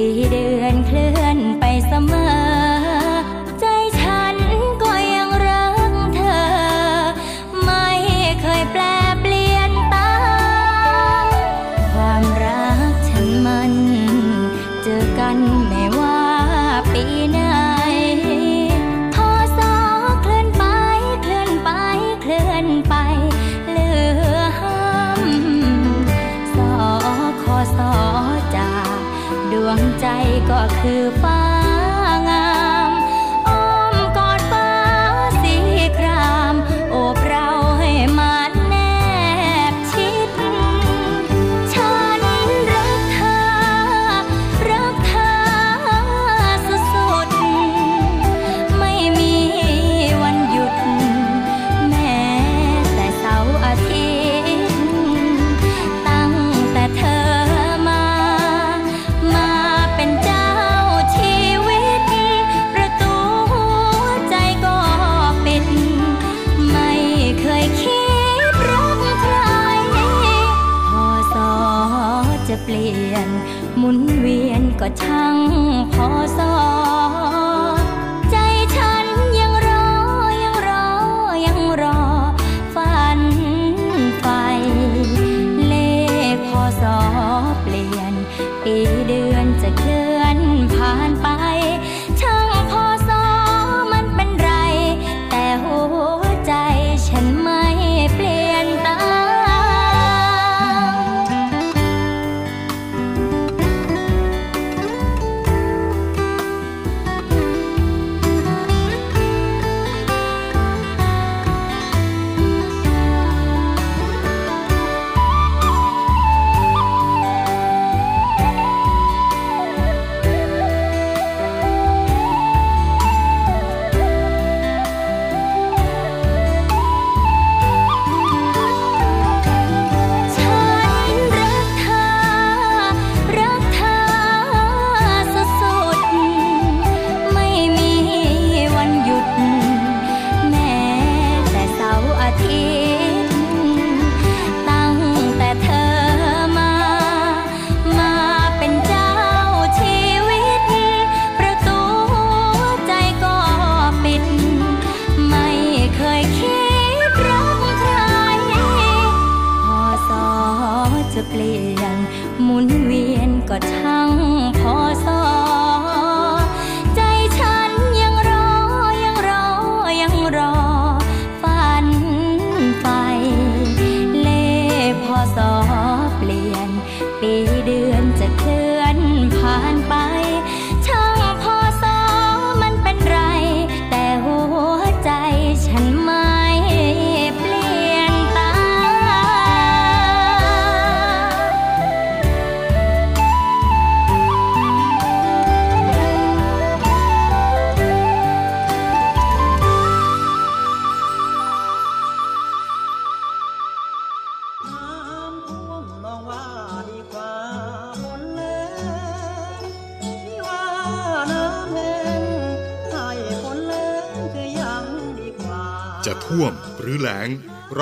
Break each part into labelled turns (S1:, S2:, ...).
S1: ปี
S2: เดือน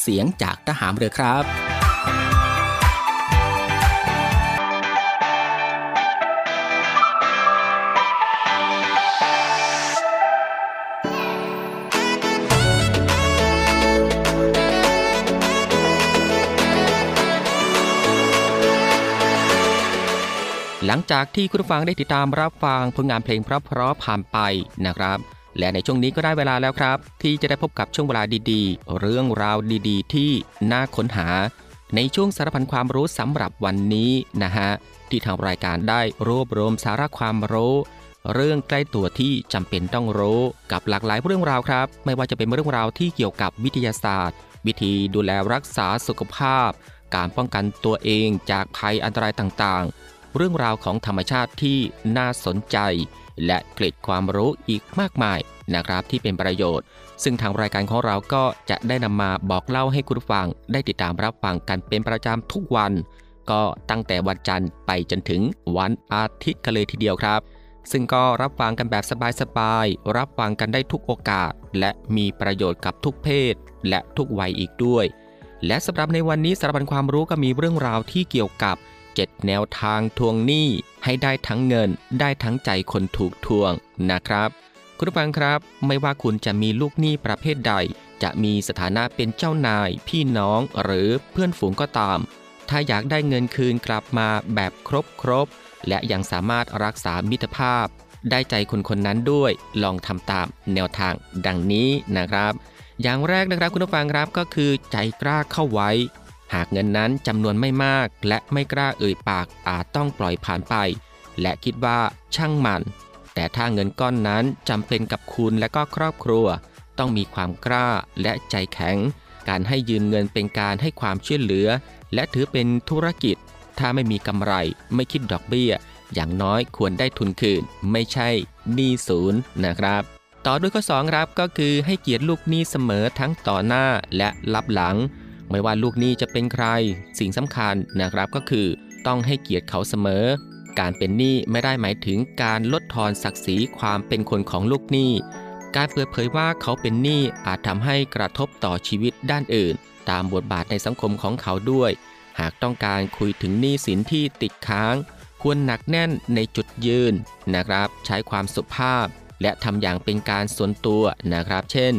S1: เสียงจากทหารเรือครับหลังจากที่คุณผู้ฟังได้ติดตามรับฟังผลงานเพลงเพราะๆผ่านไปนะครับ และในช่วงนี้ก็ได้เวลาแล้วครับ ที่จะได้พบกับช่วงเวลาดีๆ เรื่องราวดีๆ ที่น่าค้นหา ในช่วงสารพันความรู้สำหรับวันนี้นะฮะที่ทางรายการได้รวบรวมสาระความรู้เรื่องใกล้ตัวที่จำเป็นต้องรู้กับหลากหลายเรื่องราวครับ ไม่ว่าจะเป็นเรื่องราวที่เกี่ยวกับวิทยาศาสตร์ วิธีดูแลรักษาสุขภาพ การป้องกันตัวเองจากภัยอันตรายต่างๆ เรื่องราวของธรรมชาติที่น่าสนใจ และเกร็ดความรู้อีกมากมายนะครับที่เป็นประโยชน์ ซึ่งทางรายการของเราก็จะได้นำมาบอกเล่าให้คุณฟัง ได้ติดตามรับฟังกันเป็นประจำทุกวัน ก็ตั้งแต่วันจันทร์ไปจนถึงวันอาทิตย์กันเลยทีเดียวครับซึ่งก็รับฟังกันแบบสบายๆ รับฟังกันได้ทุกโอกาส และมีประโยชน์กับทุกเพศ และทุกวัยอีกด้วย และสำหรับในวันนี้สารบัญความรู้ก็มีเรื่องราวที่เกี่ยวกับ 7 แนวทางทวงหนี้ให้ได้ทั้งเงินได้ทั้งใจคนถูกทวงนะครับ คุณผู้ฟังครับ ไม่ว่าคุณจะมีลูกหนี้ประเภทใด จะมีสถานะเป็นเจ้านาย พี่น้องหรือเพื่อนฝูงก็ตาม ถ้าอยากได้เงินคืนกลับมาแบบครบครบและยังสามารถรักษามิตรภาพ ได้ใจคนคนนั้นด้วยลองทำตามแนวทางดังนี้นะครับ อย่างแรกนะครับคุณผู้ฟังครับก็คือใจกล้าเข้าไว้ หากเงินนั้นจำนวนไม่มาก และไม่กล้าเอ่ยปากอาจต้องปล่อยผ่านไป และคิดว่าช่างมัน แต่ถ้าเงินก้อนนั้นจำเป็นกับคุณและก็ครอบครัว ต้องมีความกล้าและใจแข็ง การให้ยืมเงินเป็นการให้ความช่วยเหลือ และถือเป็นธุรกิจ ถ้าไม่มีกำไรไม่คิดดอกเบี้ย อย่างน้อยควรได้ทุนคืน ไม่ใช่หนี้ศูนย์นะครับต่อด้วยข้อ2ครับก็คือให้เกียรติลูกหนี้เสมอทั้งต่อหน้าและรับหลัง ไม่ว่าลูกหนี้จะเป็นใคร สิ่งสำคัญนะครับก็คือ ต้องให้เกียรติเขาเสมอ การเป็นหนี้ไม่ได้หมายถึงการลดทอนศักดิ์ศรีความเป็นคนของลูกหนี้ การเปิดเผยว่าเขาเป็นหนี้อาจทำให้กระทบต่อชีวิตด้านอื่น ตามบทบาทในสังคมของเขาด้วย หากต้องการคุยถึงหนี้สินที่ติดค้าง ควรหนักแน่นในจุดยืนนะครับ ใช้ความสุภาพ และทำอย่างเป็นการส่วนตัวนะครับ เช่น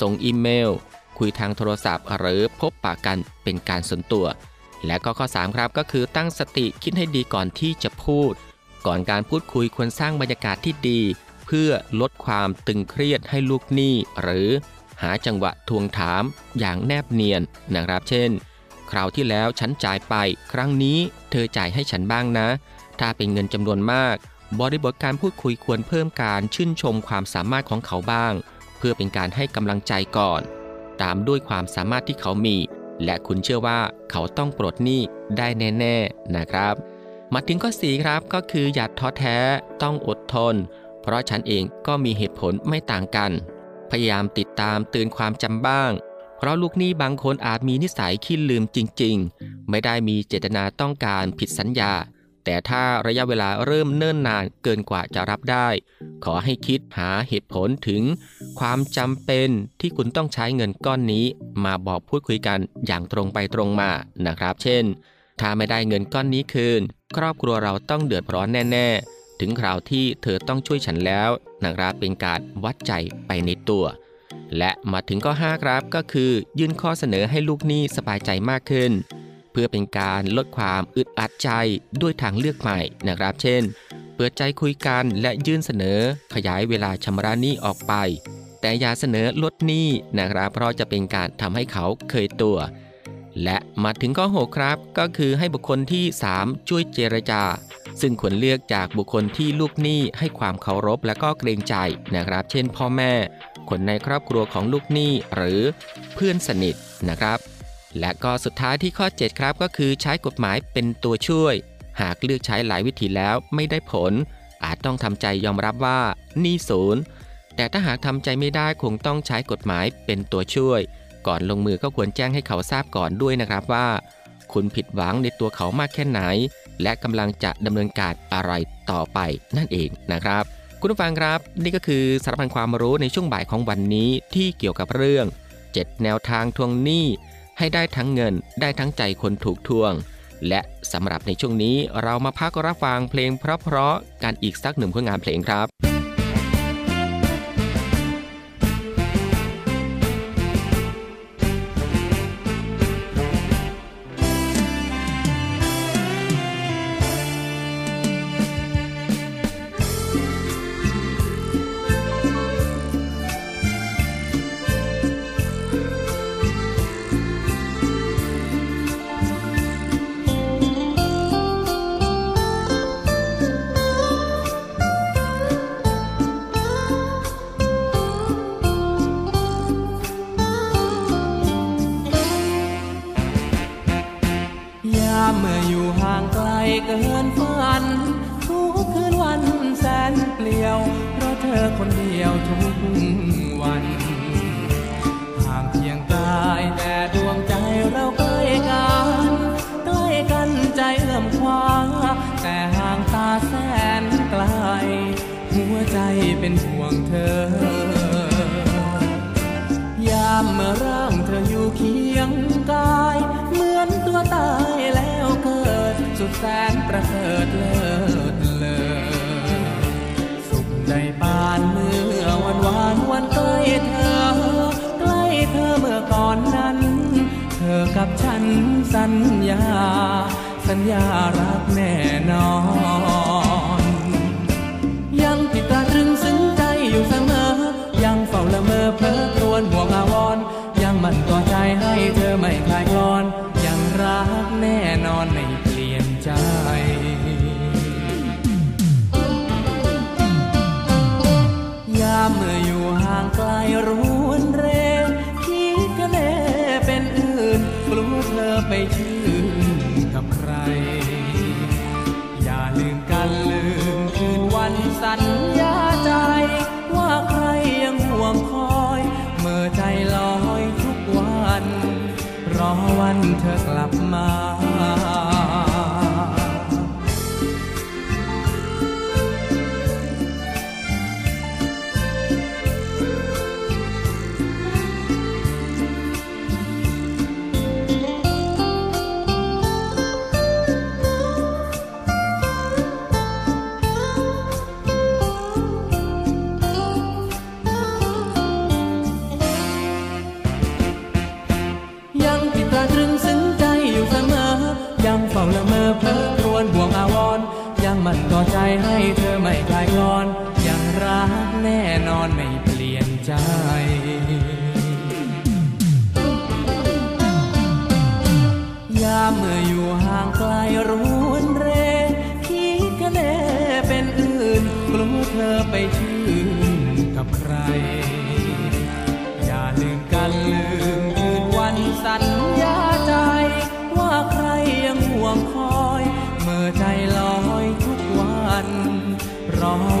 S1: ส่งอีเมล คุยทางโทรศัพท์ หรือพบปะกันเป็นการส่วนตัว และก็ข้อ 3 ครับก็คือตั้งสติคิดให้ดีก่อนที่จะพูด ก่อนการพูดคุยควรสร้างบรรยากาศที่ดี เพื่อลดความตึงเครียดให้ลูกหนี้ หรือหาจังหวะทวงถามอย่างแนบเนียนนะครับ เช่น คราวที่แล้วฉันจ่ายไป ครั้งนี้เธอจ่ายให้ฉันบ้างนะ ถ้าเป็นเงินจำนวนมาก บริบทการพูดคุยควรเพิ่มการชื่นชมความสามารถของเขาบ้าง เพื่อเป็นการให้กำลังใจก่อน ตามด้วยความสามารถที่เขามี และคุณเชื่อว่าเขาต้องปลดหนี้ได้แน่ๆนะครับ มาถึงข้อ4ครับก็คืออย่าท้อแท้ต้องอดทน เพราะฉันเองก็มีเหตุผลไม่ต่างกัน พยายามติดตามเตือนความจำบ้าง เพราะลูกหนี้บางคนอาจมีนิสัยขี้ลืมจริง ๆ ไม่ได้มีเจตนาต้องการผิดสัญญา แต่ถ้าระยะเวลาเริ่มเนิ่นนานเกินกว่าจะรับได้ ขอให้คิดหาเหตุผลถึง ความจำเป็นที่คุณต้องใช้เงินก้อนนี้ มาบอกพูดคุยกันอย่างตรงไปตรงมานะครับ เช่น ถ้าไม่ได้เงินก้อนนี้คืน ครอบครัวเราต้องเดือดร้อนแน่ ๆ ถึงคราวที่เธอต้องช่วยฉันแล้วนะครับเป็นการวัดใจไปในตัว และมาถึงข้อ5ครับก็คือ ยื่นข้อเสนอให้ลูกหนี้สบายใจมากขึ้น พื่อเป็นการลดความอึดอัดใจด้วยทางเลือกใหม่นะครับ เช่น เปิดใจคุยกันและยื่นเสนอขยายเวลาชำระหนี้ออกไป แต่อย่าเสนอลดหนี้นะครับ เพราะจะเป็นการทำให้เขาเคยตัว และมาถึงข้อ6ครับ ก็คือให้บุคคลที่ 3 ช่วยเจรจา ซึ่งควรเลือกจากบุคคลที่ลูกหนี้ให้ความเคารพและก็เกรงใจนะครับ เช่น พ่อแม่ คนในครอบครัวของลูกหนี้หรือเพื่อนสนิทนะครับ และก็สุดท้ายที่ข้อ 7 ครับก็คือใช้กฎหมายเป็นตัวช่วย หากเลือกใช้หลายวิธีแล้วไม่ได้ผล อาจต้องทำใจยอมรับว่านี้ศูนย์แต่ถ้าหากทำใจไม่ได้คงต้องใช้กฎหมายเป็นตัวช่วย ก่อนลงมือก็ควรแจ้งให้เขาทราบก่อนด้วยนะครับว่า คุณผิดหวังในตัวเขามากแค่ไหน และกำลังจะดำเนินการอะไรต่อไปนั่นเองนะครับ คุณผู้ฟังครับ นี่ก็คือสารพันความรู้ในช่วงบ่ายของวันนี้ที่เกี่ยวกับเรื่อง 7 แนวทางทวงหนี้ ให้ได้ทั้งเงินได้ทั้งใจคนถูกทวง และสำหรับในช่วงนี้เรามาพักรับฟังเพลงเพราะๆกันอีกสักหนึ่งผลงานเพลงครับ
S3: หัวใจเป็นห่วงเธอ ยามเมื่อร่างเธออยู่เคียงกาย เหมือนตัวตายแล้วเกิด สุดแสนประเสริฐเลิศเลอสุขในปานเมื่อวันวานวันใกล้เธอ ใกล้เธอเมื่อก่อนนั้น เธอกับฉันสัญญา สัญญารักแน่นอน อเพลิดรวนห่วงอาวรยังมั่นต่อใจให้เธอไม่คลายคลอน ยังรักแน่นอนไม่เปลี่ยนใจยามเมื่ออยู่ห่างไกลรวนเรคิดกันแน่เป็นอื่นกลัวเธอไปชื่นกับใคร อย่าลืมกันลืมคืนวันสัญ วันเธอกลับมา มันต่อใจให้เธอไม่คลายคลอนยังรักแน่นอนไม่เปลี่ยนใจยามเมื่ออยู่ห่างไกลรวนเรคิดกันแน่เป็นอื่นกลัวเธอไปชื่นกับใคร อย่าลืมกันลืม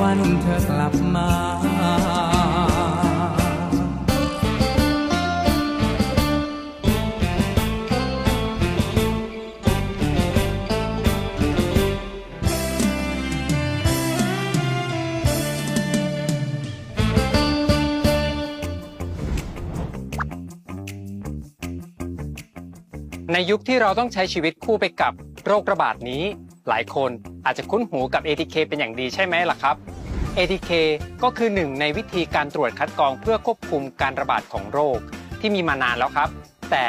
S3: วันเธอกลับมา
S4: ในยุคที่เราต้องใช้ชีวิตคู่ไปกับโรคระบาดนี้ หลายคนอาจจะคุ้นหูกับ ATK เป็นอย่างดีใช่ไหมล่ะครับ ATK ก็คือหนึ่งในวิธีการตรวจคัดกรองเพื่อควบคุมการระบาดของโรค ที่มีมานานแล้วครับ แต่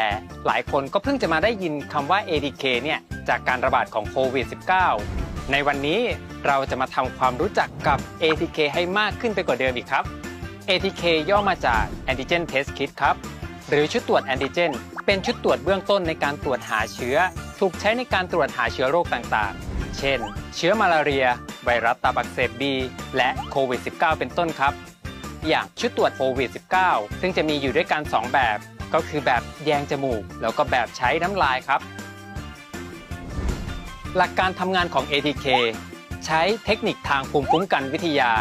S4: หลายคนก็เพิ่งจะมาได้ยินคำว่า ATK เนี่ยจากการระบาดของโควิด -19 ในวันนี้เราจะมาทำความรู้จักกับ ATK ให้มากขึ้นไปกว่าเดิมอีกครับ ATK ย่อมาจาก Antigen Test Kit ครับ หรือชุดตรวจแอนติเจนเป็นชุดตรวจเบื้องต้นในการตรวจหาเชื้อ ถูกใช้ในการตรวจหาเชื้อโรคต่างๆ เช่น เชื้อมาลาเรีย ไวรัสตับอักเสบบีและโควิด -19 เป็นต้นครับ อย่างชุดตรวจโควิด -19 ซึ่งจะมีอยู่ด้วยกัน 2 แบบ ก็คือแบบแยงจมูก แล้วก็แบบใช้น้ำลายครับ หลักการทำงานของ ATK ใช้เทคนิคทางภูมิคุ้มกันวิทยา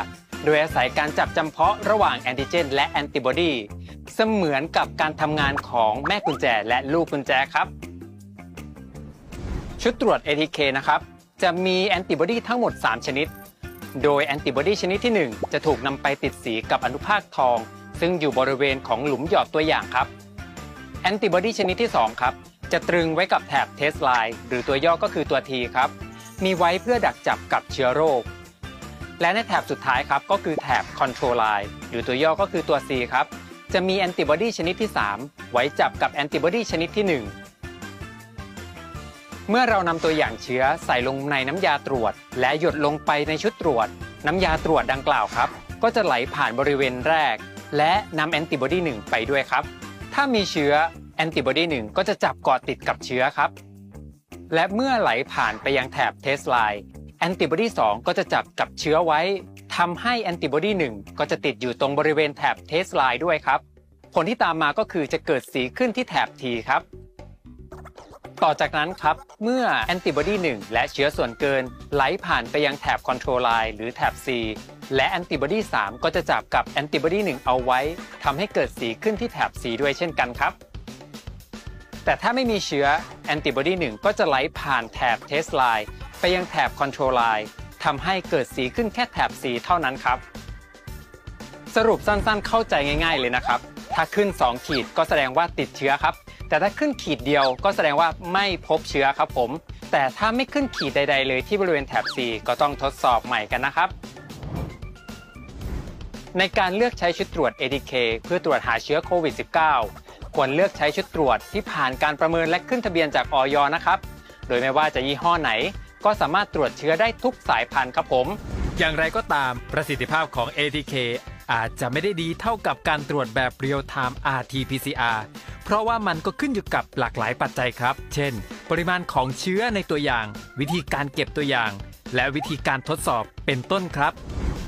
S4: โดยอาศัยการจับจำเพาะระหว่างแอนติเจน และแอนติบอดีเสมือนกับการทำงานของแม่กุญแจและลูกกุญแจครับ ชุดตรวจ ATK นะครับ จะมีแอนติบอดีทั้งหมด 3 ชนิด โดยแอนติบอดีชนิดที่ 1 จะถูกนำไปติดสีกับอนุภาคทอง ซึ่งอยู่บริเวณของหลุมหยอดตัวอย่างครับ แอนติบอดีชนิดที่ 2 ครับ จะตรึงไว้กับแถบ test line หรือตัวย่อก็คือตัว T ครับ มีไว้เพื่อดักจับกับเชื้อโรค และในแถบสุดท้ายครับก็คือแถบ Control Line หรือตัวย่อก็คือตัว C ครับ จะมีแอนติบอดีชนิดที่ 3 ไว้จับกับแอนติบอดีชนิดที่ 1 เมื่อเรานำตัวอย่างเชื้อใส่ลงในน้ำยาตรวจ และหยดลงไปในชุดตรวจ น้ำยาตรวจดังกล่าวครับ ก็จะไหลผ่านบริเวณแรก และนำแอนติบอดีหนึ่งไปด้วยครับ ถ้ามีเชื้อแอนติบอดีหนึ่งก็จะจับกาะติดกับเชื้อครับ และเมื่อไหลผ่านไปยังแถบ test line แอนติบอดี2ก็จะจับกับเชื้อไว้ทำให้แอนติบอดี1ก็จะติดอยู่ตรงบริเวณแถบ test line ด้วยครับ ผลที่ตามมาก็คือจะเกิดสีขึ้นที่แถบ T ครับ ต่อจากนั้นครับ เมื่อแอนติบอดี1และเชื้อส่วนเกินไหลผ่านไปยังแถบ control line หรือแถบ C และแอนติบอดี3ก็จะจับกับแอนติบอดี1เอาไว้ทำให้เกิดสีขึ้นที่แถบ C ด้วยเช่นกันครับ แต่ถ้าไม่มีเชื้อแอนติบอดี1ก็จะไหลผ่านแถบ test line ไปยังแถบ control line ทำให้เกิดสีขึ้นแค่แถบ C เท่านั้นครับ สรุปสั้นๆ เข้าใจง่าย ๆเลยนะครับ ถ้าขึ้น 2 ขีดก็แสดงว่าติดเชื้อครับ แต่ถ้าขึ้นขีดเดียวก็แสดงว่าไม่พบเชื้อครับผม แต่ถ้าไม่ขึ้นขีดใด ๆ เลยที่บริเวณแถบ C ก็ต้องทดสอบใหม่กันนะครับ ในการเลือกใช้ชุดตรวจ ATK เพื่อตรวจหาเชื้อโควิด -19 ควรเลือกใช้ชุดตรวจที่ผ่านการประเมินและขึ้นทะเบียนจากอย. นะครับ โดยไม่ว่าจะยี่ห้อไหน ก็สามารถตรวจเชื้อได้ทุกสายพันธุ์ครับผม
S5: อย่างไรก็ตามประสิทธิภาพของ ATK อาจจะไม่ได้ดีเท่ากับการตรวจแบบเรียลไทม์ RT-PCR เพราะว่ามันก็ขึ้นอยู่กับหลากหลายปัจจัยครับ เช่น ปริมาณของเชื้อในตัวอย่าง วิธีการเก็บตัวอย่าง และวิธีการทดสอบเป็นต้นครับ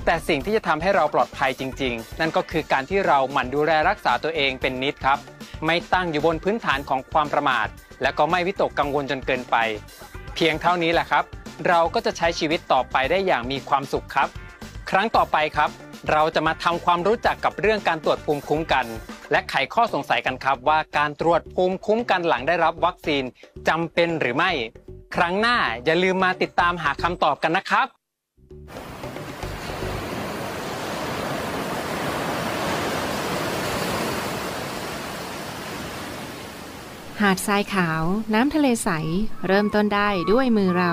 S4: แต่สิ่งที่จะทำให้เราปลอดภัยจริง ๆ นั่นก็คือการที่เราหมั่นดูแลรักษาตัวเองเป็นนิดครับ ไม่ตั้งอยู่บนพื้นฐานของความประมาท และก็ไม่วิตกกังวลจนเกินไป เพียงเท่านี้แหละครับ เราก็จะใช้ชีวิตต่อไปได้อย่างมีความสุขครับ ครั้งต่อไปครับ เราจะมาทำความรู้จักกับเรื่องการตรวจภูมิคุ้มกัน และไขข้อสงสัยกันครับ ว่าการตรวจภูมิคุ้มกันหลังได้รับวัคซีนจำเป็นหรือไม่ ครั้งหน้าอย่าลืมมาติดตามหาคำตอบกันนะครับ
S6: หาดทรายขาว น้ำทะเลใส เริ่มต้นได้ด้วยมือเรา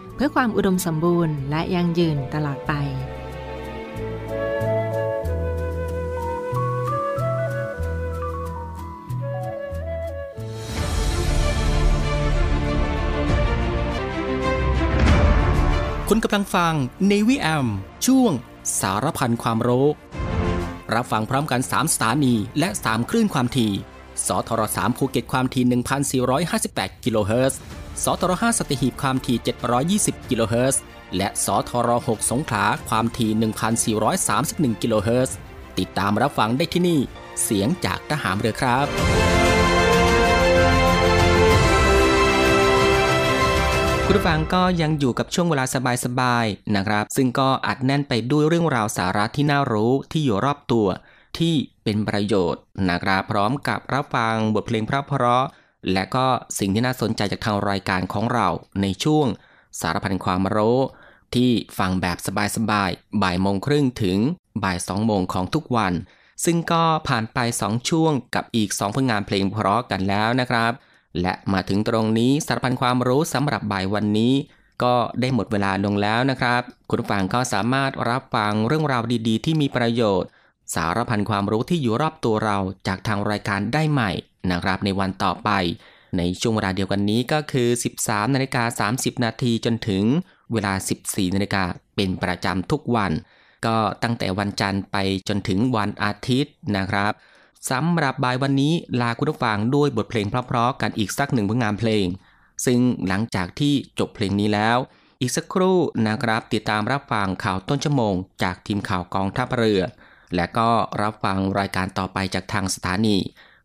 S6: พื่อความอุดมสมบูรณ์และยั่งยืนตลอดไป
S1: คุณกำลังฟัง Navy AM ช่วงสารพันความรู้ รับฟังพร้อมกัน 3 สถานีและ 3 คลื่นความถี่ สทร3ภูเก็ตความถี่ 1,458 กิโลเฮิรตซ์ สทร5สัตหีบความถี่ 720 กิโลเฮิรตซ์ และสทร6สงขลาความถี่ 1,431 กิโลเฮิรตซ์ ติดตามรับฟังได้ที่นี่ เสียงจากทหารเรือครับคุณฟังก็ยังอยู่กับช่วงเวลาสบายๆนะครับ ซึ่งก็อัดแน่นไปด้วยเรื่องราวสาระที่น่ารู้ที่อยู่รอบตัวที่เป็นประโยชน์นะครับ พร้อมกับรับฟังบทเพลงเพราะ และก็สิ่งที่น่าสนใจจากทางรายการของเราในช่วงสารพันความรู้ ที่ฟังแบบสบายๆบ่ายโมงครึ่งถึงบ่ายสองโมงของทุกวัน ซึ่งก็ผ่านไป 2 ช่วงกับอีก 2 ผลงานเพลงเพราะกันแล้วนะครับ และมาถึงตรงนี้สารพันความรู้สำหรับบ่ายวันนี้ ก็ได้หมดเวลาลงแล้วนะครับ คุณฟังก็สามารถรับฟังเรื่องราวดีๆ ที่มีประโยชน์ สารพันความรู้ที่อยู่รอบตัวเราจากทางรายการได้ใหม่ นะครับในวันต่อไป ในช่วงเวลาเดียวกันนี้ก็คือ 13นาฬิกา30 นาทีจนถึงเวลา 14นาฬิกาเป็นประจำทุกวัน ก็ตั้งแต่วันจันทร์ไปจนถึงวันอาทิตย์นะครับสำหรับบ่ายวันนี้ลาคุณผู้ฟังด้วยบทเพลงเพราะๆกันอีกสักหนึ่งผลงานเพลง ซึ่งหลังจากที่จบเพลงนี้แล้ว อีกสักครู่นะครับติดตามรับฟังข่าวต้นชั่วโมง จากทีมข่าวกองทัพเรือ และก็รับฟังรายการต่อไปจากทางสถานี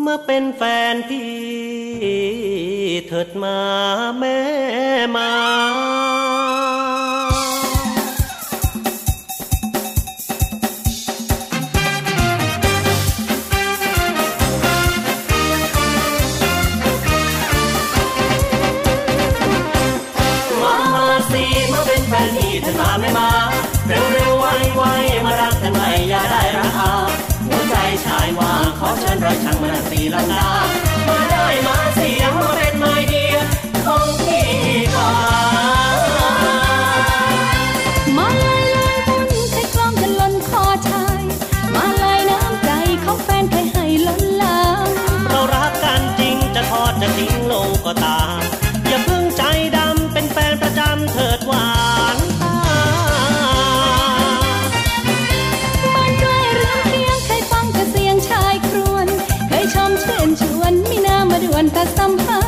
S7: เมื่อเป็น
S8: แฟน
S7: พี่เถิด
S8: มา
S7: แม่
S8: มา
S7: ด่